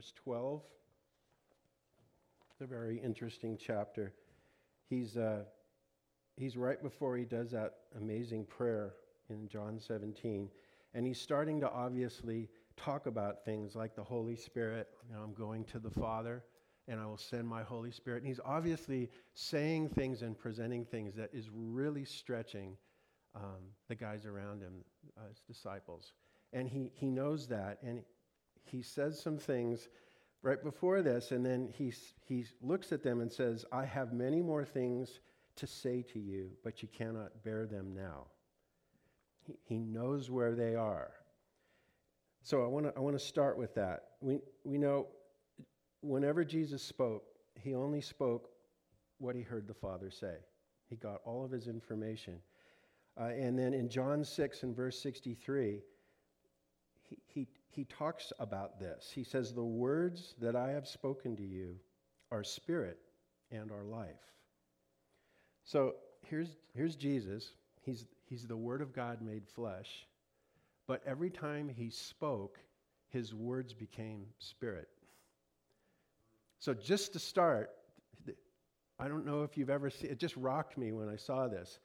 verse 12. It's a very interesting chapter. He's, uh, he's right before he does that amazing prayer in John 17. And he's starting to obviously talk about things like the Holy Spirit. You know, I'm going to the Father and I will send my Holy Spirit. And he's obviously saying things and presenting things that is really stretching um, the guys around him, uh, his disciples. And he, he knows that. And he says some things right before this. And then he, he looks at them and says, I have many more things to say to you, but you cannot bear them now. He, he knows where they are. So I want to I want to start with that. We, we know whenever Jesus spoke, he only spoke what he heard the Father say. He got all of his information. Uh, and then in John 6 and verse 63, he, he, talks about this. He says, The words that I have spoken to you are spirit and are life. So here's, here's Jesus. He's, he's the Word of God made flesh. But every time he spoke, his words became spirit. So, just to start, I don't know if you've ever seen it, just rocked me when I saw this.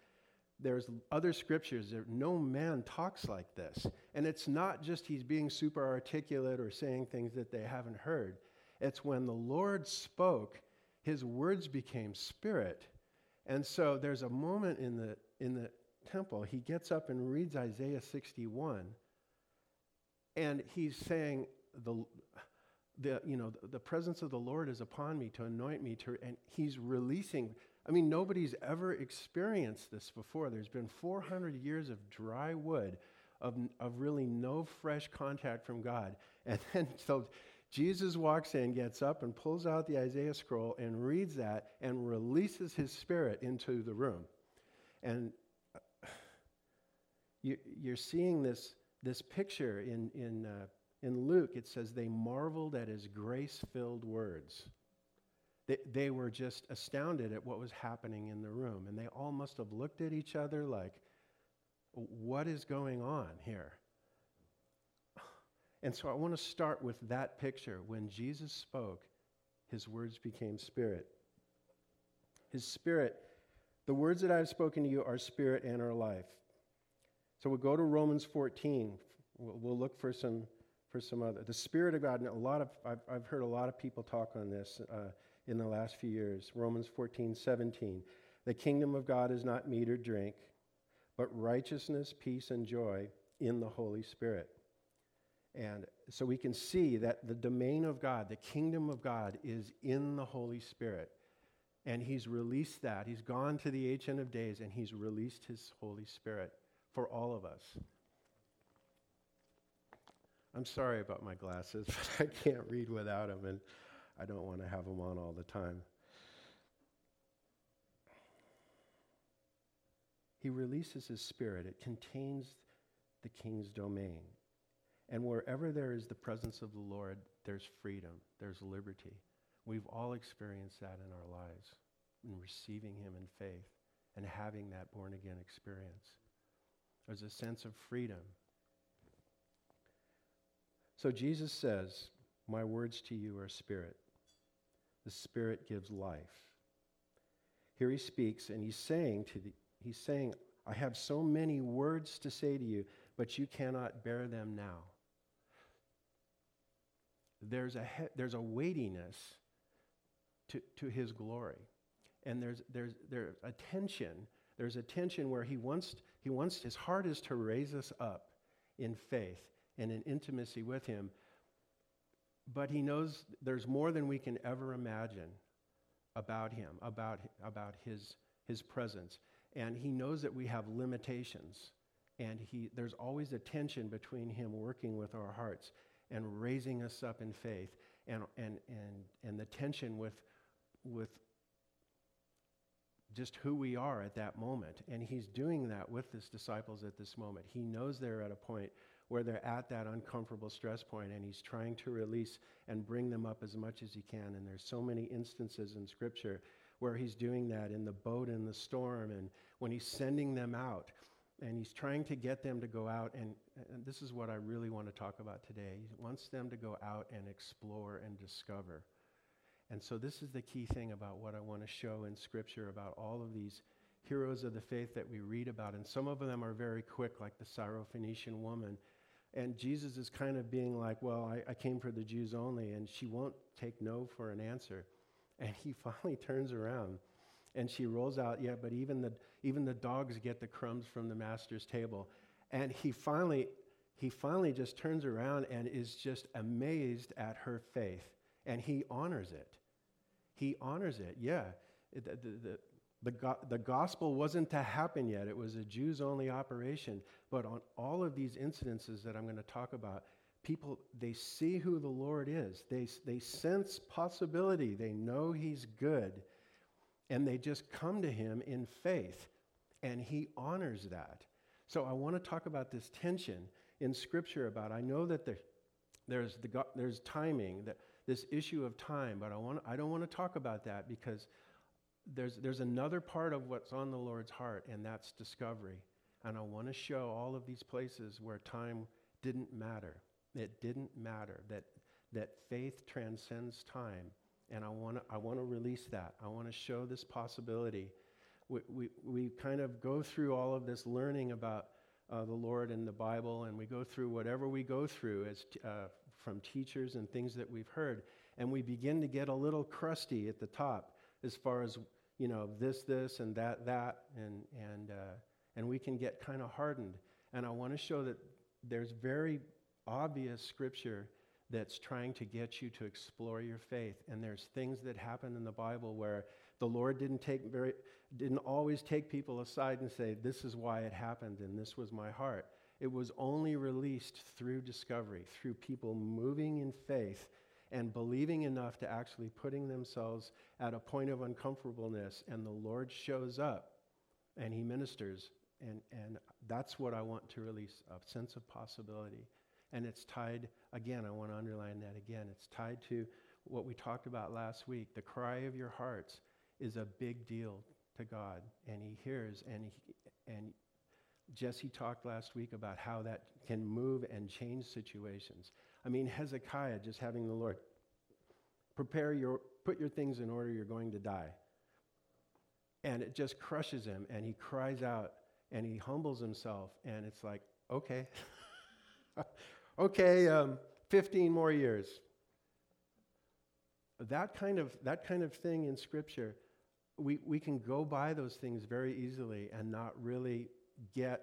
There's other scriptures that no man talks like this. And it's not just he's being super articulate or saying things that they haven't heard. It's when the Lord spoke, his words became spirit. And so there's a moment in the, in the temple, he gets up and reads Isaiah 61. And he's saying, the, the, you know, the, presence of the Lord is upon me to anoint me to, and he's releasing. I mean, nobody's ever experienced this before. There's been 400 years of dry wood, of, of really no fresh contact from God. And then, so Jesus walks in, gets up, and pulls out the Isaiah scroll and reads that and releases his spirit into the room. And uh, you, are seeing this, this picture in, in uh, in Luke, it says they marveled at his grace filled words. They, they were just astounded at what was happening in the room. And they all must have looked at each other like, what is going on here? And so I want to start with that picture. When Jesus spoke, his words became spirit. His spirit, the words that I have spoken to you are spirit and are life. So we'll go to Romans 14. We'll, we'll look for some for some other. The Spirit of God, and a lot of, I've, I've heard a lot of people talk on this uh, in the last few years. Romans 14, 17. The kingdom of God is not meat or drink, but righteousness, peace, and joy in the Holy Spirit. And so we can see that the domain of God, the kingdom of God, is in the Holy Spirit. And He's released that. He's gone to the Ancient of Days and He's released His Holy Spirit for all of us. I'm sorry about my glasses, but I can't read without them, and I don't want to have them on all the time. He releases his spirit, it contains the king's domain. And wherever there is the presence of the Lord, there's freedom, there's liberty. We've all experienced that in our lives, in receiving him in faith and having that born again experience. There's a sense of freedom so Jesus says, My words to you are spirit. The spirit gives life. Here he speaks, and he's saying to the, he's saying, I have so many words to say to you, but you cannot bear them now. There's a, he, there's a weightiness to, to his glory. And there's, there's, there's a tension. There's a tension where he wants, he wants, his heart is to raise us up in faith and in intimacy with Him. But He knows there's more than we can ever imagine about Him, about, about His, His presence. And He knows that we have limitations. And he, there's always a tension between Him working with our hearts and raising us up in faith, and, and, and, and the tension with, with just who we are at that moment. And He's doing that with His disciples at this moment. He knows they're at a point where they're at that uncomfortable stress point and he's trying to release and bring them up as much as he can. And there's so many instances in scripture where he's doing that in the boat in the storm and when he's sending them out. And he's trying to get them to go out, and, and this is what I really want to talk about today. He wants them to go out and explore and discover. And so, this is the key thing about what I want to show in Scripture about all of these heroes of the faith that we read about. And some of them are very quick, like the Syrophoenician woman. And Jesus is kind of being like, Well, I, I came for the Jews only. And she won't take no for an answer. And he finally turns around and she rolls out, Yeah, but even the, even the dogs get the crumbs from the master's table. And he finally, he finally just turns around and is just amazed at her faith. And he honors it. He honors it. Yeah. The, the, the, the, go- the gospel wasn't to happen yet. It was a Jews only operation. But on all of these incidences that I'm going to talk about, people, they see who the Lord is. They, they sense possibility. They know He's good. And they just come to Him in faith. And He honors that. So I want to talk about this tension in Scripture about, I know that there, there's, the, there's timing, that, this issue of time, but I, want, I don't want to talk about that because there's, there's another part of what's on the Lord's heart, and that's discovery. And I want to show all of these places where time didn't matter. It didn't matter, that, that faith transcends time. And I want to I wanna release that. I want to show this possibility. We, we, we kind of go through all of this learning about uh, the Lord and the Bible, and we go through whatever we go through as t- uh, from teachers and things that we've heard, and we begin to get a little crusty at the top as far as you know, this, this, and that, that, and, and, uh, and we can get kind of hardened. And I want to show that there's very obvious scripture that's trying to get you to explore your faith. And there's things that happen in the Bible where the Lord didn't take very, didn't always take people aside and say, This is why it happened, and this was my heart. It was only released through discovery, through people moving in faith and believing enough to actually putting themselves at a point of uncomfortableness, and the Lord shows up and He ministers. And, and that's what I want to release a sense of possibility. And it's tied, again, I want to underline that again. It's tied to what we talked about last week. The cry of your hearts is a big deal to God, and He hears. And, he, and Jesse talked last week about how that can move and change situations. I mean, Hezekiah just having the Lord prepare your, put your things in order, you're going to die. And it just crushes him, and he cries out and he humbles himself, and it's like, okay, okay, um, 15 more years. That kind of, that kind of thing in Scripture, we, we can go by those things very easily and not really get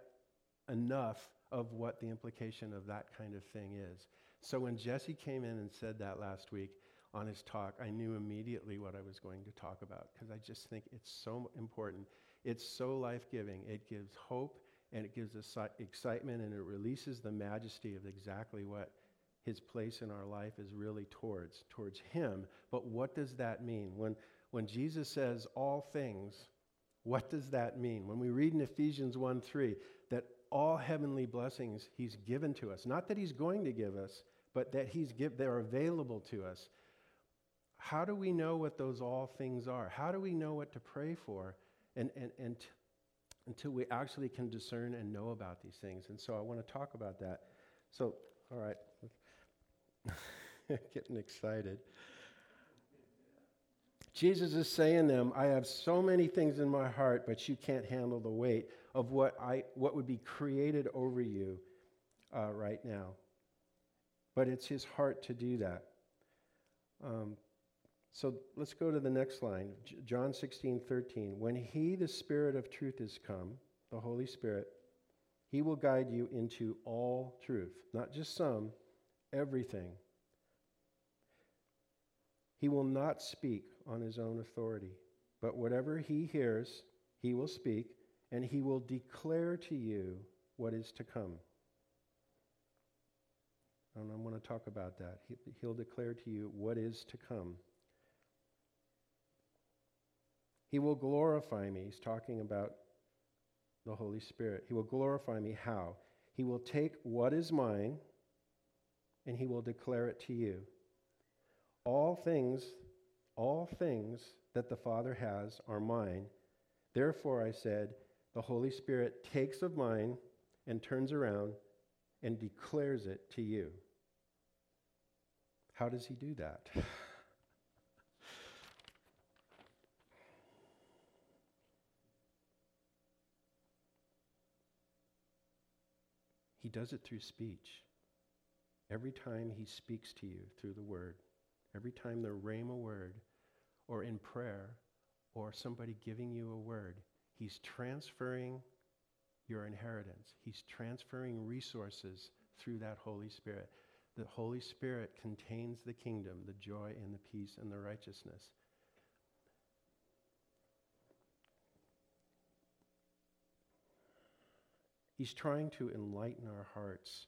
enough of what the implication of that kind of thing is. So when Jesse came in and said that last week on his talk, I knew immediately what I was going to talk about because I just think it's so important. It's so life giving. It gives hope and it gives us excitement and it releases the majesty of exactly what his place in our life is really towards, towards him. But what does that mean? When, when Jesus says all things, what does that mean? When we read in Ephesians 1 3 that all heavenly blessings he's given to us, not that he's going to give us, but that he's give, they're available to us. How do we know what those all things are? How do we know what to pray for and, and, and t- until we actually can discern and know about these things? And so I want to talk about that. So, all right, getting excited. Jesus is saying to them, I have so many things in my heart, but you can't handle the weight of what, I, what would be created over you uh, right now but it's his heart to do that. Um, so let's go to the next line John 16, 13. When he, the Spirit of truth, is come, the Holy Spirit, he will guide you into all truth, not just some, everything. He will not speak on his own authority, but whatever he hears, he will speak, and he will declare to you what is to come. And I want to talk about that. He, he'll declare to you what is to come. He will glorify me. He's talking about the Holy Spirit. He will glorify me. How? He will take what is mine and he will declare it to you. All things, all things that the Father has are mine. Therefore, I said, the Holy Spirit takes of mine and turns around and declares it to you. How does he do that? he does it through speech. Every time he speaks to you through the word, every time the rhema word, or in prayer, or somebody giving you a word, he's transferring your inheritance. He's transferring resources through that Holy Spirit. The Holy Spirit contains the kingdom, the joy and the peace and the righteousness. He's trying to enlighten our hearts.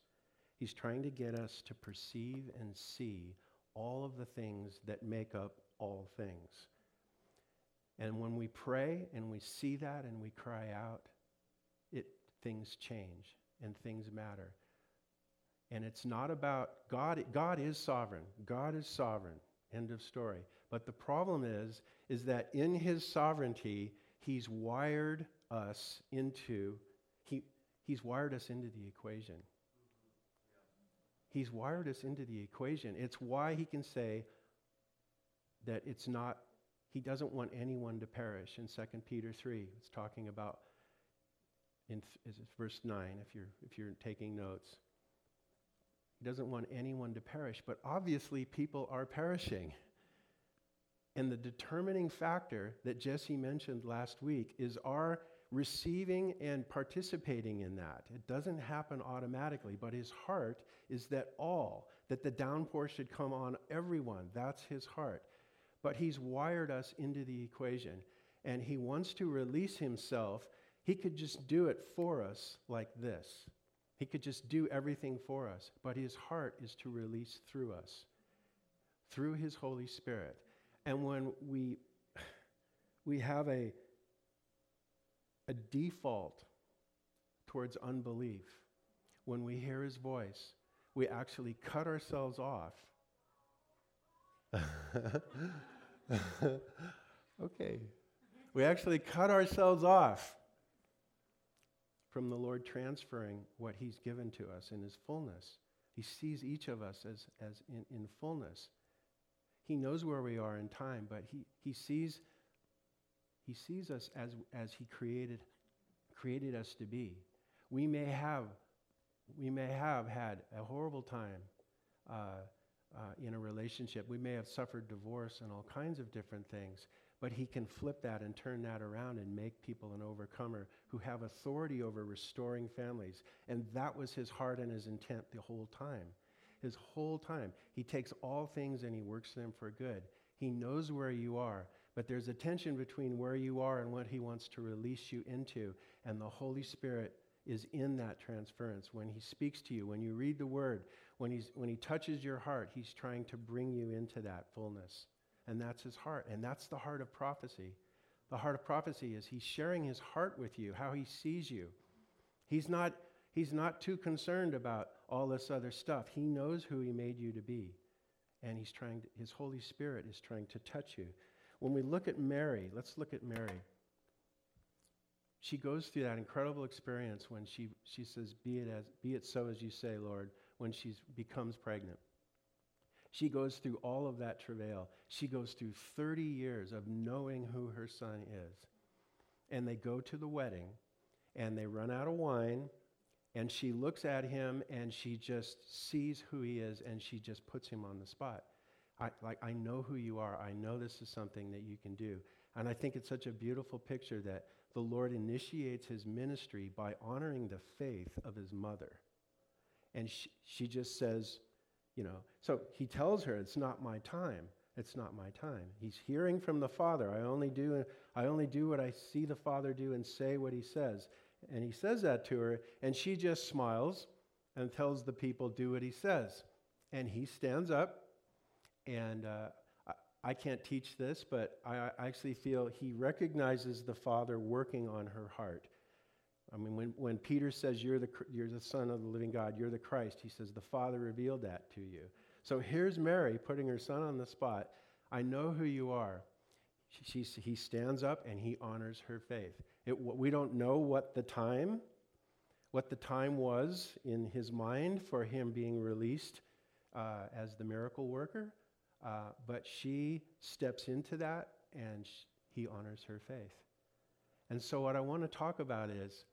He's trying to get us to perceive and see all of the things that make up all things. And when we pray and we see that and we cry out, things change and things matter. And it's not about God God is sovereign. God is sovereign. End of story. But the problem is is that in his sovereignty, he's wired us into he he's wired us into the equation. He's wired us into the equation. It's why he can say that it's not he doesn't want anyone to perish in 2 Peter 3. It's talking about in verse 9 if you're if you're taking notes. He doesn't want anyone to perish, but obviously people are perishing. And the determining factor that Jesse mentioned last week is our receiving and participating in that. It doesn't happen automatically, but his heart is that all, that the downpour should come on everyone. That's his heart but he's wired us into the equation. And he wants to release himself. He could just do it for us like this. He could just do everything for us, but his heart is to release through us, through his Holy Spirit. And when we, we have a, a default towards unbelief, when we hear his voice, we actually cut ourselves off okay. We actually cut ourselves off from the Lord transferring what He's given to us in His fullness. He sees each of us as, as in, in fullness. He knows where we are in time, but He, he, sees, he sees us as, as He created, created us to be. We may have, we may have had a horrible time. Uh, uh, in a relationship. We may have suffered divorce and all kinds of different things, but he can flip that and turn that around and make people an overcomer who have authority over restoring families. And that was his heart and his intent the whole time. His whole time. He takes all things and he works them for good. He knows where you are, but there's a tension between where you are and what he wants to release you into. And the Holy Spirit is in that transference. When he speaks to you, when you read the word, when, he's, when he touches your heart, he's trying to bring you into that fullness. And that's his heart. And that's the heart of prophecy. The heart of prophecy is he's sharing his heart with you, how he sees you. He's not, he's not too concerned about all this other stuff. He knows who he made you to be. And he's trying to, his Holy Spirit is trying to touch you. When we look at Mary, let's look at Mary. She goes through that incredible experience when she, she says, be it, as, be it so as you say, Lord when she becomes pregnant. She goes through all of that travail. She goes through 30 years of knowing who her son is. And they go to the wedding and they run out of wine and she looks at him and she just sees who he is and she just puts him on the spot. I, like, I know who you are. I know this is something that you can do. And I think it's such a beautiful picture that the Lord initiates his ministry by honoring the faith of his mother. And she, she just says, you know, so he tells her, it's not my time. It's not my time. He's hearing from the Father. I only do, I only do what I see the Father do and say what he says. And he says that to her, and she just smiles and tells the people, do what he says. And he stands up, and uh, I, I, can't teach this, but I, I actually feel he recognizes the Father working on her heart. I mean, when, when Peter says you're the, you're the Son of the living God, you're the Christ, he says the Father revealed that to you. So here's Mary putting her son on the spot. I know who you are. She, she, he stands up and he honors her faith. It, we don't know what the time, what the time was in his mind for him being released uh, as the miracle worker, uh, but she steps into that and sh- he honors her faith. And so, what I want to talk about is,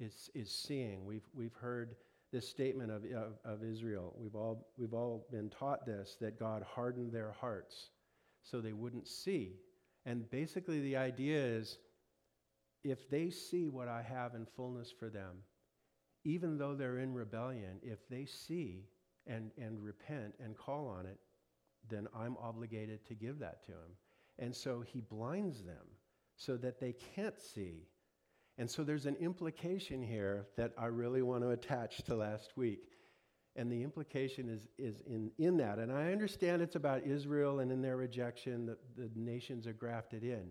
is, is seeing. We've, we've heard this statement of, of, of Israel. We've all, we've all been taught this that God hardened their hearts so they wouldn't see. And basically, the idea is if they see what I have in fullness for them, even though they're in rebellion, if they see and, and repent and call on it, then I'm obligated to give that to them. And so he blinds them so that they can't see. And so there's an implication here that I really want to attach to last week. And the implication is, is in, in that. And I understand it's about Israel and in their rejection that the nations are grafted in.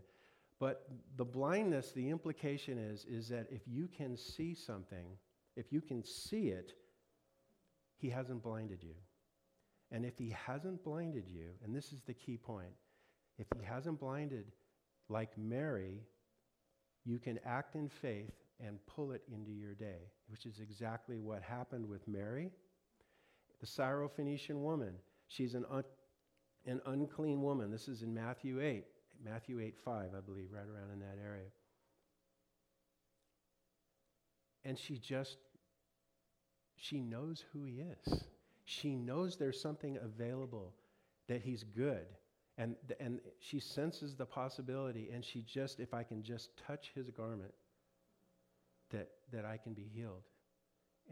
But the blindness, the implication is, is that if you can see something, if you can see it, he hasn't blinded you. And if he hasn't blinded you, and this is the key point, if he hasn't blinded like Mary, you can act in faith and pull it into your day, which is exactly what happened with Mary. The Syrophoenician woman, she's an, un- an unclean woman. This is in Matthew 8, Matthew 8 5, I believe, right around in that area. And she just, she knows who he is. She knows there's something available, that he's good. And, and she senses the possibility, and she just, if I can just touch his garment, that, that I can be healed.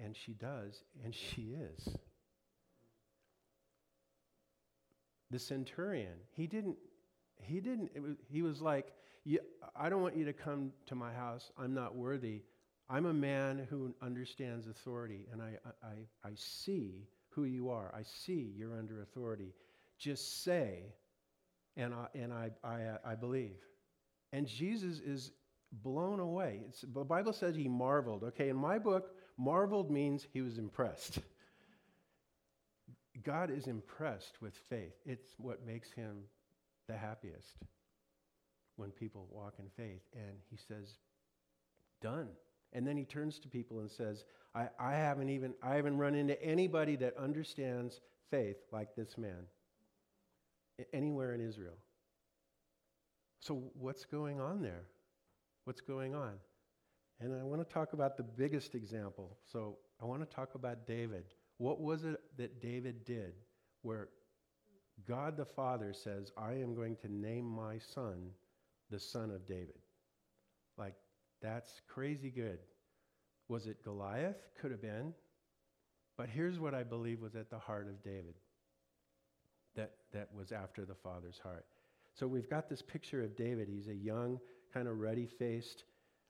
And she does, and she is. The centurion, he didn't, he didn't, was, he was like, I don't want you to come to my house. I'm not worthy. I'm a man who understands authority, and I, I, I see who you are. I see you're under authority. Just say, and I, and I, I, uh, I believe. And Jesus is blown away. It's, the Bible says he marveled. Okay, in my book, marveled means he was impressed. God is impressed with faith. It's what makes him the happiest when people walk in faith. And he says, Done. And then he turns to people and says, I, I, haven't even I haven't run into anybody that understands faith like this man anywhere in Israel. So, what's going on there? What's going on? And I want to talk about the biggest example. So, I want to talk about David. What was it that David did where God the Father says, I am going to name my son the son of David? Like, that's crazy good. Was it Goliath? Could have been. But here's what I believe was at the heart of David that, was after the Father's heart. So we've got this picture of David. He's a young, kind of ruddy faced,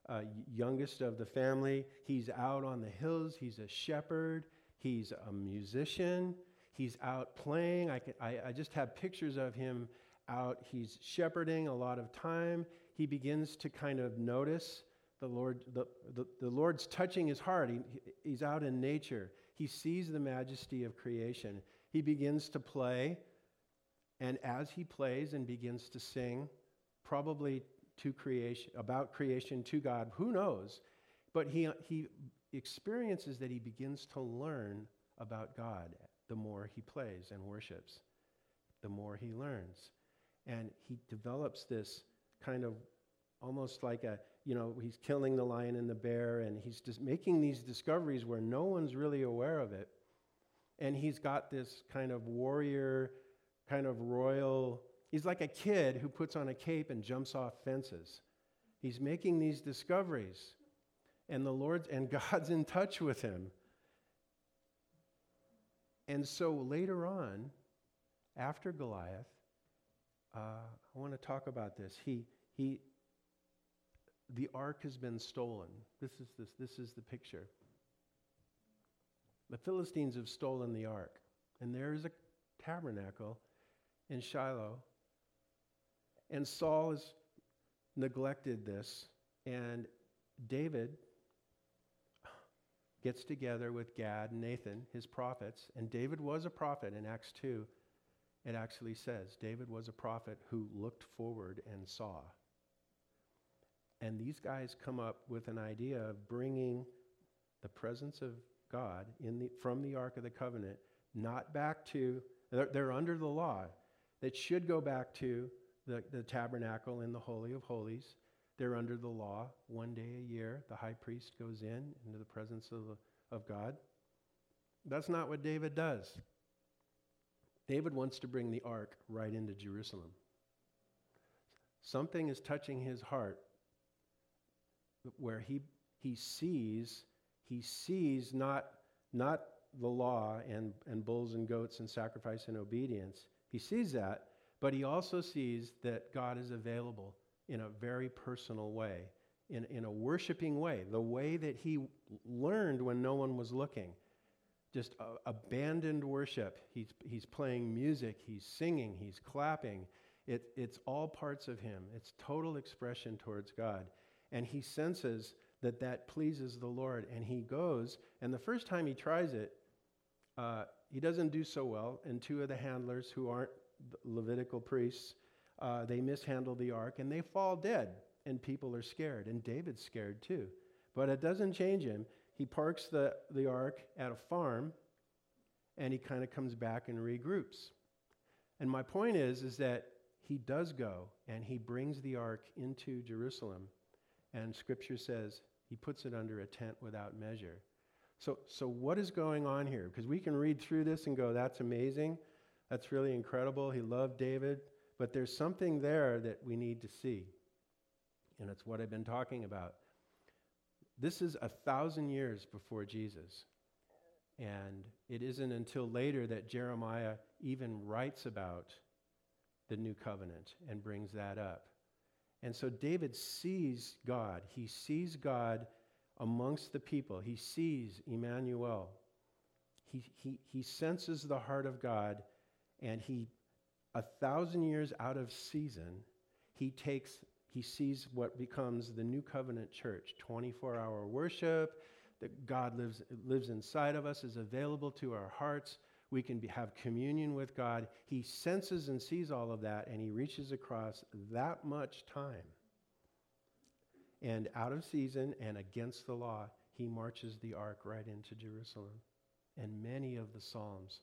uh, youngest of the family. He's out on the hills. He's a shepherd. He's a musician. He's out playing. I, can, I, I just have pictures of him out. He's shepherding a lot of time. He begins to kind of notice the Lord, the, the, the Lord's touching his heart. He, he's out in nature. He sees the majesty of creation. He begins to play. And as he plays and begins to sing, probably to creation, about creation to God, who knows? But he, he experiences that he begins to learn about God the more he plays and worships, the more he learns. And he develops this kind of almost like a, you know, he's killing the lion and the bear, and he's just making these discoveries where no one's really aware of it. And he's got this kind of warrior kind of royal, he's like a kid who puts on a cape and jumps off fences. He's making these discoveries, and the Lord's and God's in touch with him. And so later on, after Goliath, uh, I want to talk about this. He, he, the ark has been stolen. This is, this, this is the picture. The Philistines have stolen the ark, and there is a tabernacle in Shiloh. And Saul has neglected this, and David gets together with Gad and Nathan, his prophets, and David was a prophet in Acts 2. It actually says David was a prophet who looked forward and saw. And these guys come up with an idea of bringing the presence of God in the, from the Ark of the Covenant, not back to, they're, they're under the law. It should go back to the, the tabernacle in the Holy of Holies. They're under the law. One day a year, the high priest goes in into the presence of, of God. That's not what David does. David wants to bring the ark right into Jerusalem. Something is touching his heart where he, he sees, he sees not, not the law and, and bulls and goats and sacrifice and obedience. He sees that, but he also sees that God is available in a very personal way, in, in a worshiping way, the way that he learned when no one was looking. Just uh, abandoned worship. He's, he's playing music, he's singing, he's clapping. It, it's all parts of him, it's total expression towards God. And he senses that that pleases the Lord. And he goes, and the first time he tries it, uh, he doesn't do so well. And two of the handlers, who aren't Levitical priests, uh, they mishandle the ark and they fall dead. And people are scared. And David's scared too. But it doesn't change him. He parks the, the ark at a farm and he kind of comes back and regroups. And my point is, is that he does go and he brings the ark into Jerusalem. And scripture says he puts it under a tent without measure. So, so what is going on here? Because we can read through this and go, that's amazing. That's really incredible. He loved David. But there's something there that we need to see. And it's what I've been talking about. This is a thousand years before Jesus. And it isn't until later that Jeremiah even writes about the new covenant and brings that up. And so David sees God. He sees God amongst the people. He sees Emmanuel. He, he, he senses the heart of God, and he, a thousand years out of season, he takes, he sees what becomes the new covenant church 24 hour worship, that God lives, lives inside of us, is available to our hearts. We can be, have communion with God. He senses and sees all of that, and he reaches across that much time. And out of season and against the law, he marches the ark right into Jerusalem. And many of the Psalms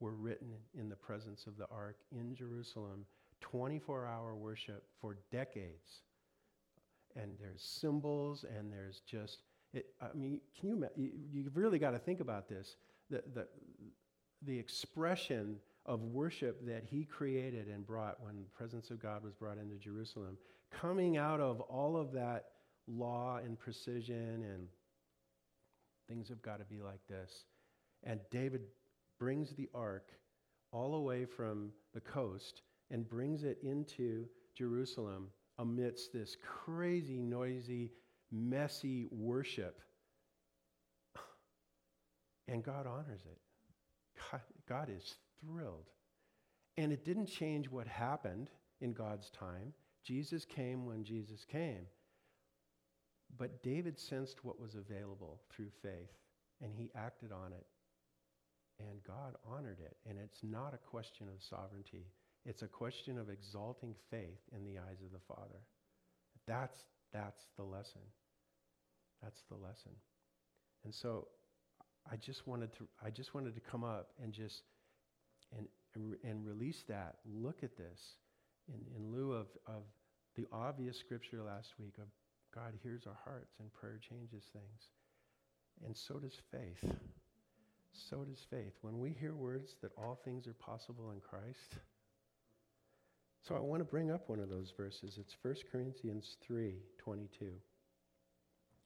were written in the presence of the ark in Jerusalem, 24 hour worship for decades. And there's cymbals, and there's just, it, I mean, can you, you, you've really got to think about this. The, the, the expression of worship that he created and brought when the presence of God was brought into Jerusalem, coming out of all of that law and precision and things have got to be like this. And David brings the ark all the way from the coast and brings it into Jerusalem amidst this crazy, noisy, messy worship. And God honors it. God, God is thrilled. And it didn't change what happened in God's time. Jesus came when Jesus came. But David sensed what was available through faith, and he acted on it. And God honored it. And it's not a question of sovereignty, it's a question of exalting faith in the eyes of the Father. That's, that's the lesson. That's the lesson. And so I just wanted to, I just wanted to come up and just and, and release that. Look at this in, in lieu of, of the obvious scripture last week of God hears our hearts and prayer changes things. And so does faith. So does faith. When we hear words that all things are possible in Christ. So I want to bring up one of those verses. It's 1 Corinthians 3 22.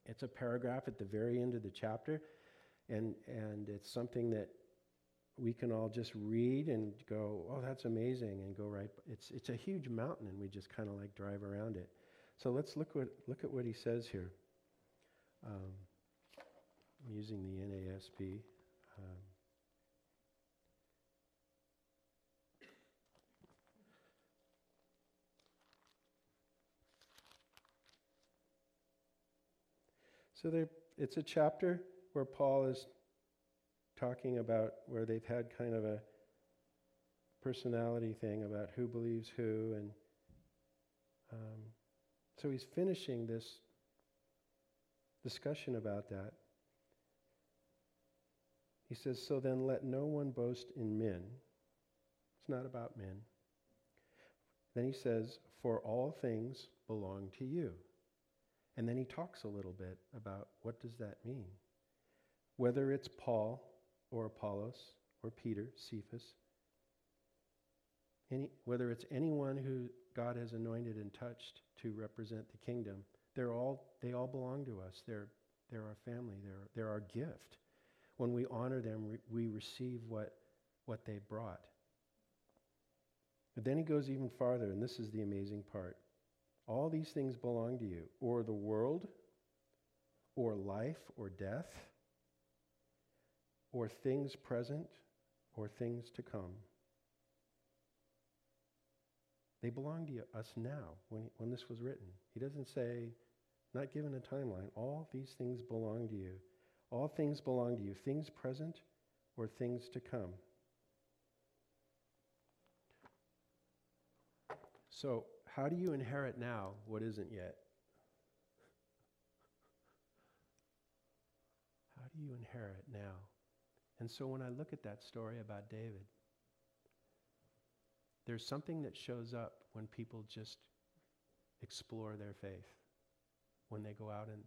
It's a paragraph at the very end of the chapter, and, and it's something that we can all just read and go, oh, that's amazing, and go right. It's, it's a huge mountain, and we just kind of like drive around it. So let's look, what, look at what he says here. Um, I'm using the NASB. Um, so there, it's a chapter where Paul is talking about where they've had kind of a personality thing about who believes who and um, So he's finishing this discussion about that. He says, So then let no one boast in men. It's not about men. Then he says, For all things belong to you. And then he talks a little bit about what does that mean? Whether it's Paul or Apollos or Peter, Cephas, any, whether it's anyone who God has anointed and touched to represent the kingdom, they're all, they all belong to us. They're, they're our family, they're, they're our gift. When we honor them, we receive what, what they brought. But then he goes even farther, and this is the amazing part. All these things belong to you, or the world, or life, or death, or things present, or things to come. They belong to us now when, when this was written. He doesn't say, not given a timeline. All these things belong to you. All things belong to you, things present or things to come. So, how do you inherit now what isn't yet? How do you inherit now? And so, when I look at that story about David, there's something that shows up when people just explore their faith, when they go out and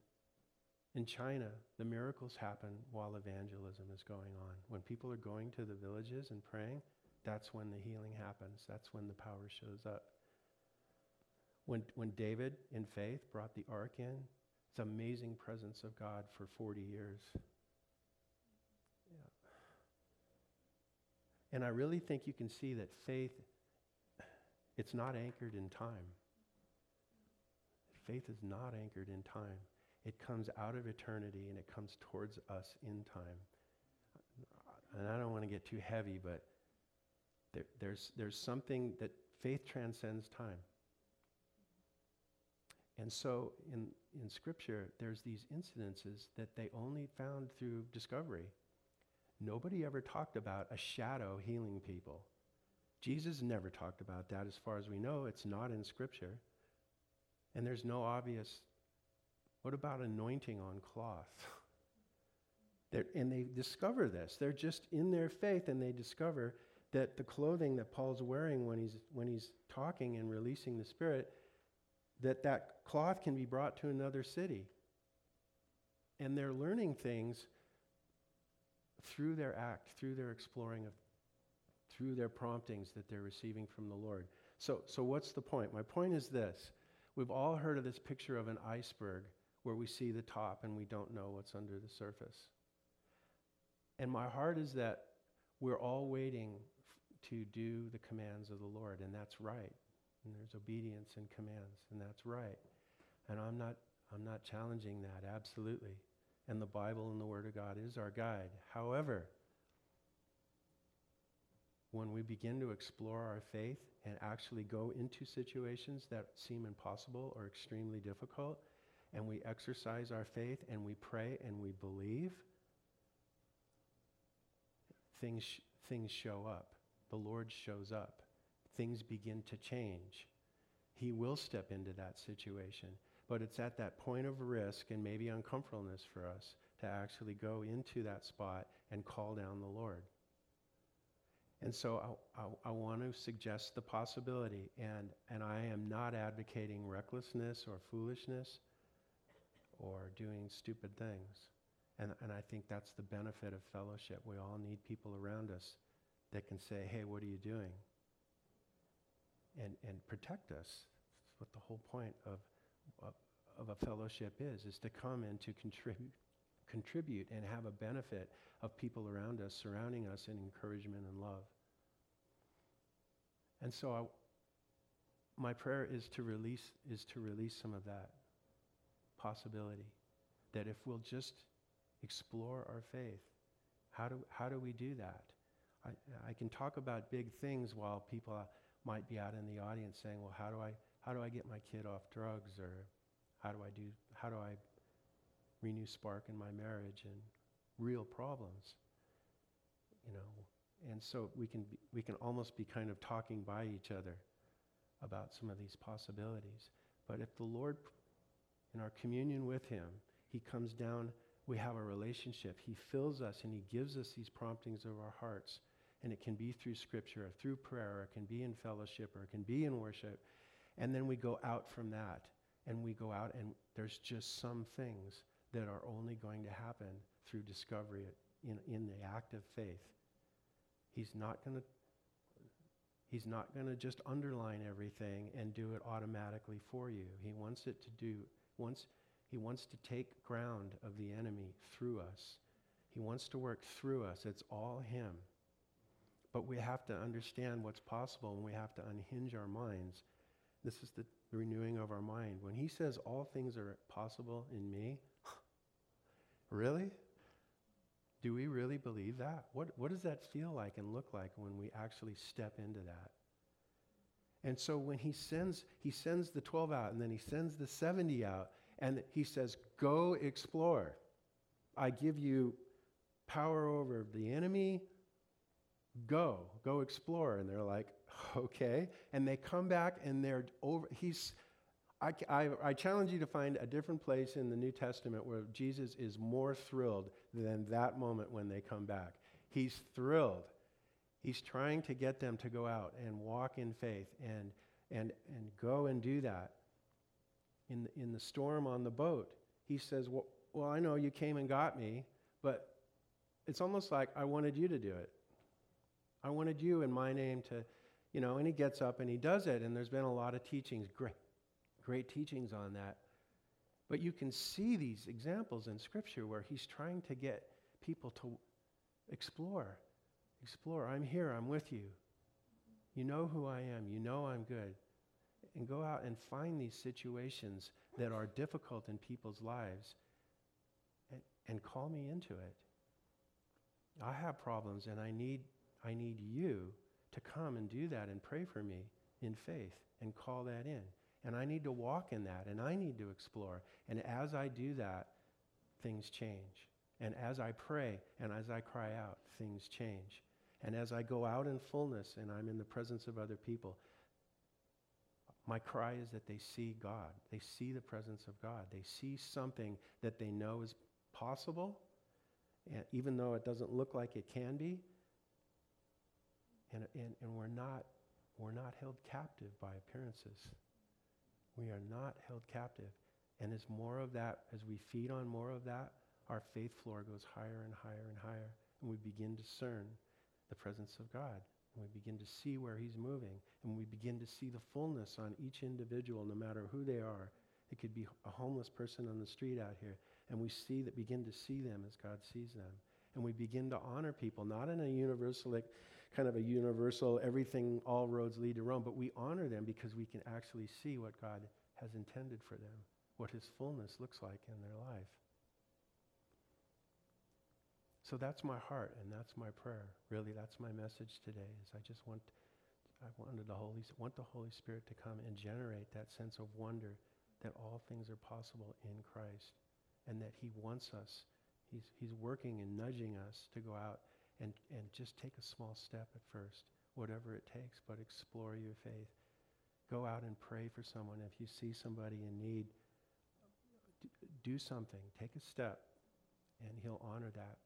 in China, the miracles happen while evangelism is going on. When people are going to the villages and praying, that's when the healing happens. That's when the power shows up. When, when David, in faith, brought the ark in, it's amazing presence of God for 40 years. And I really think you can see that faith it's not anchored in time. Faith is not anchored in time. It comes out of eternity and it comes towards us in time. And I don't want to get too heavy, but there, there's, there's something that faith transcends time. And so in, in Scripture, there's these incidences that they only found through discovery. Nobody ever talked about a shadow healing people. Jesus never talked about that as far as we know. It's not in Scripture. And there's no obvious, what about anointing on cloth? and they discover this. They're just in their faith and they discover that the clothing that Paul's wearing when he's, when he's talking and releasing the Spirit, that that cloth can be brought to another city. And they're learning things through their act, through their exploring of through their promptings that they're receiving from the Lord. So, so what's the point? My point is this. We've all heard of this picture of an iceberg where we see the top and we don't know what's under the surface. And my heart is that we're all waiting f- to do the commands of the Lord, and that's right. And there's obedience and commands, and that's right. And I'm not, I'm not challenging that, absolutely. And the Bible and the Word of God is our guide. However, when we begin to explore our faith and actually go into situations that seem impossible or extremely difficult, and we exercise our faith and we pray and we believe, things, things show up. The Lord shows up. Things begin to change. He will step into that situation. But it's at that point of risk and maybe uncomfortableness for us to actually go into that spot and call down the Lord. And so I, I, I, want to suggest the possibility, and, and I am not advocating recklessness or foolishness or doing stupid things. And, and I think that's the benefit of fellowship. We all need people around us that can say, hey, what are you doing? And, and protect us. That's what the whole point of, of, a fellowship is, is to come and to contribute, contribute and have a benefit of people around us, surrounding us in encouragement and love. And so I, my prayer is to release is to release some of that possibility that if we'll just explore our faith, how do, how do we do that? I, I can talk about big things while people uh, might be out in the audience saying, well, how do I, how do I get my kid off drugs? Or how do I do, how do I renew spark in my marriage and real problems? You know, and so we can, be, we can almost be kind of talking by each other about some of these possibilities. But if the Lord, in our communion with Him, He comes down, we have a relationship. He fills us and He gives us these promptings of our hearts. And it can be through Scripture, or through prayer, or it can be in fellowship, or it can be in worship. And then we go out from that. And we go out, and there's just some things that are only going to happen through discovery in, in the act of faith. He's not going to He's not going to just underline everything and do it automatically for you. He wants it to do once he wants to take ground of the enemy through us. He wants to work through us. It's all him. But we have to understand what's possible and we have to unhinge our minds. This is the renewing of our mind. When he says all things are possible in me, really? Do we really believe that? What, what does that feel like and look like when we actually step into that? And so when he sends, he sends the 12 out and then he sends the 70 out and he says, Go explore. I give you power over the enemy. Go, go explore. And they're like, Okay. And they come back and they're over. He's, I, I, I, challenge you to find a different place in the New Testament where Jesus is more thrilled than that moment when they come back. He's thrilled. He's trying to get them to go out and walk in faith and, and, and go and do that. In the, in the storm on the boat, he says, well, well, I know you came and got me, but it's almost like I wanted you to do it. I wanted you in my name to, you know, and he gets up and he does it. And there's been a lot of teachings, great, great teachings on that. But you can see these examples in Scripture where he's trying to get people to explore. Explore. I'm here. I'm with you. You know who I am. You know I'm good. And go out and find these situations that are difficult in people's lives and, and call me into it. I have problems and I need, I need you to come and do that and pray for me in faith and call that in. And I need to walk in that and I need to explore. And as I do that, things change. And as I pray and as I cry out, things change. And as I go out in fullness and I'm in the presence of other people, my cry is that they see God. They see the presence of God. They see something that they know is possible, even though it doesn't look like it can be. And, and, and we're, not, we're not held captive by appearances. We are not held captive. And as more of that, as we feed on more of that, our faith floor goes higher and higher and higher. And we begin to discern the presence of God. And we begin to see where He's moving. And we begin to see the fullness on each individual, no matter who they are. It could be a homeless person on the street out here. And we see that, begin to see them as God sees them. And we begin to honor people, not in a universal, like, kind of a universal, everything, all roads lead to Rome, but we honor them because we can actually see what God has intended for them, what His fullness looks like in their life. So that's my heart and that's my prayer. Really, that's my message today. Is I just want, I wanted the Holy, want the Holy Spirit to come and generate that sense of wonder that all things are possible in Christ, and that He wants us. He's He's working and nudging us to go out and, and just take a small step at first, whatever it takes, but explore your faith. Go out and pray for someone. If you see somebody in need, do something. Take a step, and He'll honor that.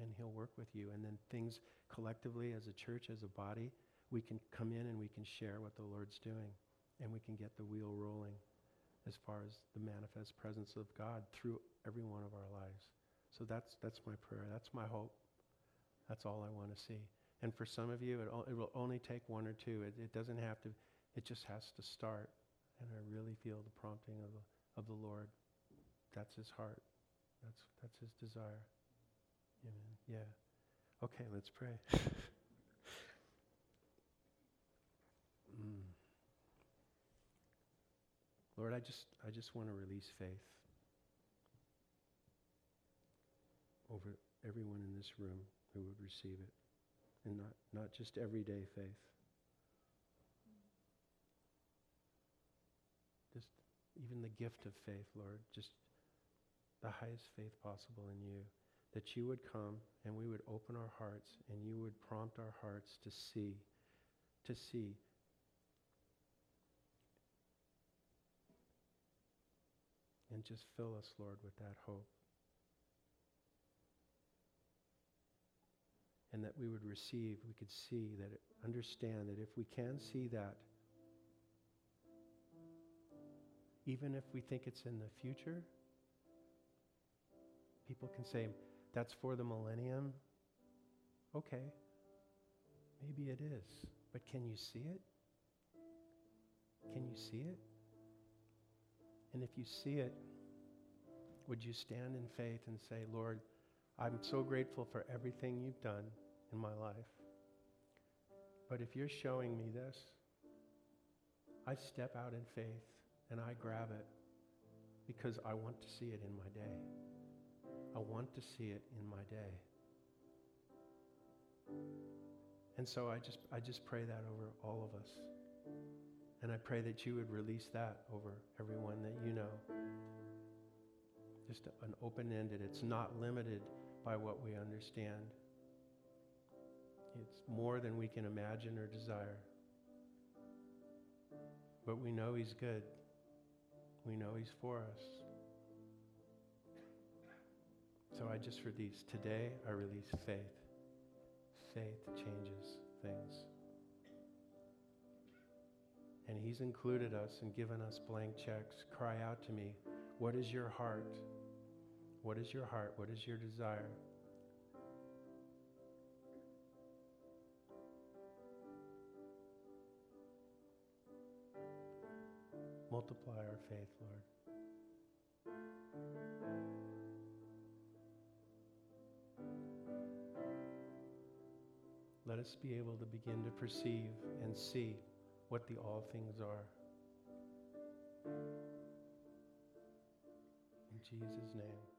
And He'll work with you. And then things collectively, as a church, as a body, we can come in and we can share what the Lord's doing. And we can get the wheel rolling as far as the manifest presence of God through every one of our lives. So that's, that's my prayer. That's my hope. That's all I want to see. And for some of you, it, it will only take one or two. It, it, doesn't have to, it just has to start. And I really feel the prompting of the, of the Lord. That's his heart. That's, that's his desire. Amen. Yeah. Okay, let's pray. mm. Lord, I just, I just want to release faith over everyone in this room who would receive it. And not, not just everyday faith. Just even the gift of faith, Lord, just the highest faith possible in you. That you would come and we would open our hearts and you would prompt our hearts to see, to see And just fill us, Lord, with that hope. And that we would receive, we could see, that understand that if we can see that, even if we think it's in the future, people can say, that's for the millennium. Okay, maybe it is. But can you see it? Can you see it? And if you see it, would you stand in faith and say, Lord, I'm so grateful for everything you've done in my life. But if you're showing me this, I step out in faith and I grab it because I want to see it in my day. I want to see it in my day. And so I just, I just pray that over all of us. And I pray that you would release that over everyone that you know. Just an open ended, it's not limited by what we understand, it's more than we can imagine or desire. But we know He's good, we know He's for us. So I just release, today I release faith. Faith changes things. And He's included us and given us blank checks. Cry out to me, what is your heart? What is your heart? What is your desire? Multiply our faith, Lord. Let us be able to begin to perceive and see what the all things are. In Jesus' name.